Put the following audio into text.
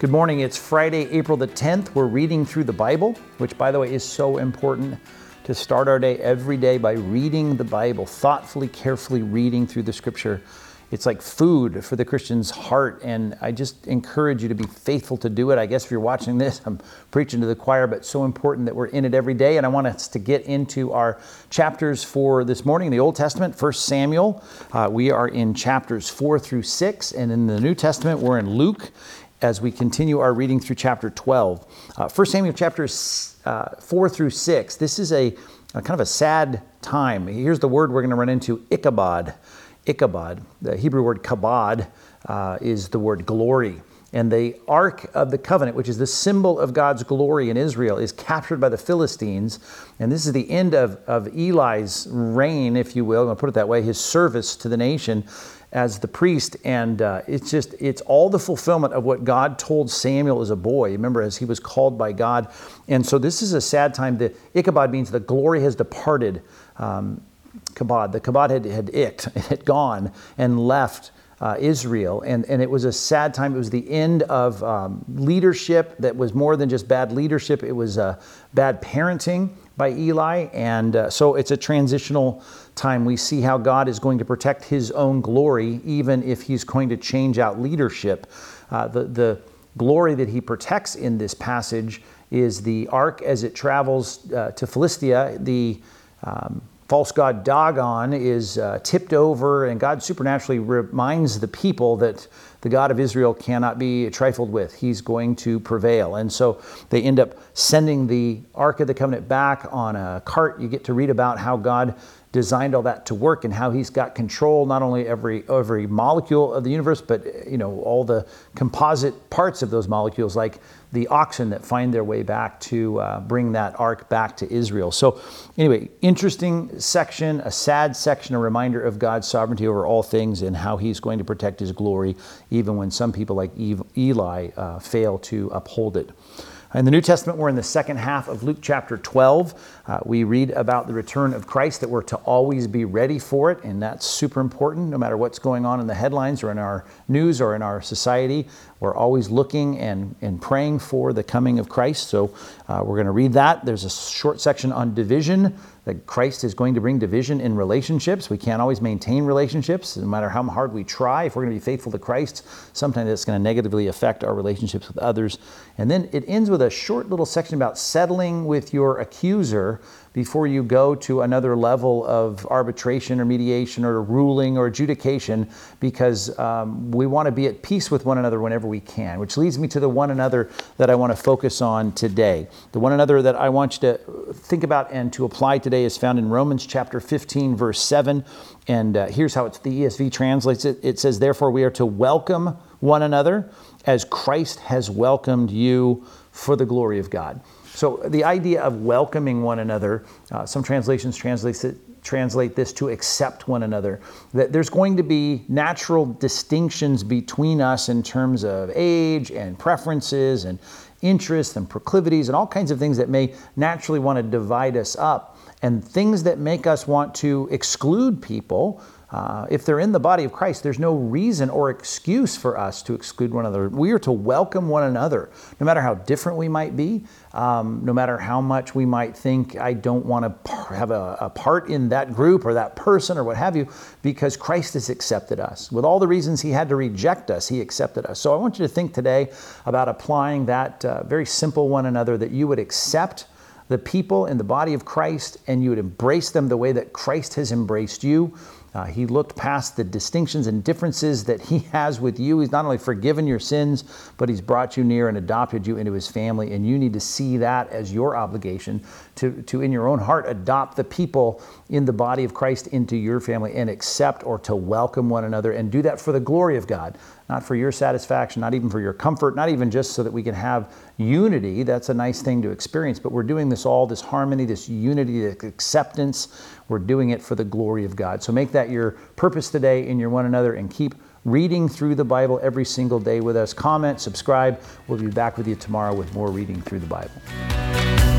Good morning. It's Friday, April the 10th. We're reading through the Bible, which, by the way, is so important to start our day every day by reading the Bible, thoughtfully, carefully reading through the scripture. It's like food for the Christian's heart, and I just encourage you to be faithful to do it. I guess if you're watching this, I'm preaching to the choir, but so important that we're in it every day. And I want us to get into our chapters for this morning in the Old Testament, 1 Samuel. Uh, we are in chapters 4 through 6, and in the New Testament, we're in Luke as we continue our reading through chapter 12. Uh, 1 Samuel chapters uh, 4 through 6. This is a, a, kind of a sad time. Here's the word we're going to run into Ichabod. Ichabod. The Hebrew word kabod uh, is the word glory. And the Ark of the Covenant, which is the symbol of God's glory in Israel, is captured by the Philistines. And this is the end of, of Eli's reign, if you will, I'm going to put it that way, his service to the nation as the priest. And uh, it's just, it's all the fulfillment of what God told Samuel as a boy. Remember, as he was called by God. And so this is a sad time. The Ichabod means the glory has departed. Um, kabod, the kabod had, had icked, it had gone and left. Uh, Israel. And, and it was a sad time. It was the end of um, leadership that was more than just bad leadership, it was uh, bad parenting by Eli. And uh, so it's a transitional time. We see how God is going to protect his own glory, even if he's going to change out leadership. Uh, the, the glory that he protects in this passage is the ark as it travels uh, to Philistia. The um, false god Dagon is uh, tipped over, and God supernaturally reminds the people that the God of Israel cannot be trifled with. He's going to prevail. And so they end up sending the Ark of the Covenant back on a cart. You get to read about how God designed all that to work and how he's got control not only every every molecule of the universe but you know all the composite parts of those molecules like the oxen that find their way back to uh, bring that ark back to Israel. So, anyway, interesting section, a sad section, a reminder of God's sovereignty over all things and how He's going to protect His glory, even when some people like Eli uh, fail to uphold it. In the New Testament, we're in the second half of Luke chapter 12. Uh, we read about the return of Christ, that we're to always be ready for it, and that's super important no matter what's going on in the headlines or in our news or in our society. We're always looking and, and praying for the coming of Christ. So uh, we're going to read that. There's a short section on division that Christ is going to bring division in relationships. We can't always maintain relationships, no matter how hard we try. If we're going to be faithful to Christ, sometimes it's going to negatively affect our relationships with others. And then it ends with a short little section about settling with your accuser before you go to another level of arbitration or mediation or ruling or adjudication because um, we want to be at peace with one another whenever we can, which leads me to the one another that I want to focus on today. The one another that I want you to think about and to apply today is found in Romans chapter 15, verse 7. And uh, here's how it's, the ESV translates it it says, Therefore, we are to welcome one another as Christ has welcomed you for the glory of God. So the idea of welcoming one another, uh, some translations translate, it, translate this to accept one another. That there's going to be natural distinctions between us in terms of age and preferences and interests and proclivities and all kinds of things that may naturally want to divide us up and things that make us want to exclude people uh, if they're in the body of Christ, there's no reason or excuse for us to exclude one another. We are to welcome one another, no matter how different we might be, um, no matter how much we might think, I don't want to have a, a part in that group or that person or what have you, because Christ has accepted us. With all the reasons He had to reject us, He accepted us. So I want you to think today about applying that uh, very simple one another that you would accept the people in the body of Christ and you would embrace them the way that Christ has embraced you. Uh, he looked past the distinctions and differences that he has with you. He's not only forgiven your sins, but he's brought you near and adopted you into his family. And you need to see that as your obligation to, to in your own heart, adopt the people in the body of Christ into your family and accept or to welcome one another and do that for the glory of God, not for your satisfaction, not even for your comfort, not even just so that we can have unity. That's a nice thing to experience, but we're doing this all, this harmony, this unity, this acceptance we're doing it for the glory of God. So make that your purpose today in your one another and keep reading through the Bible every single day with us. Comment, subscribe. We'll be back with you tomorrow with more reading through the Bible.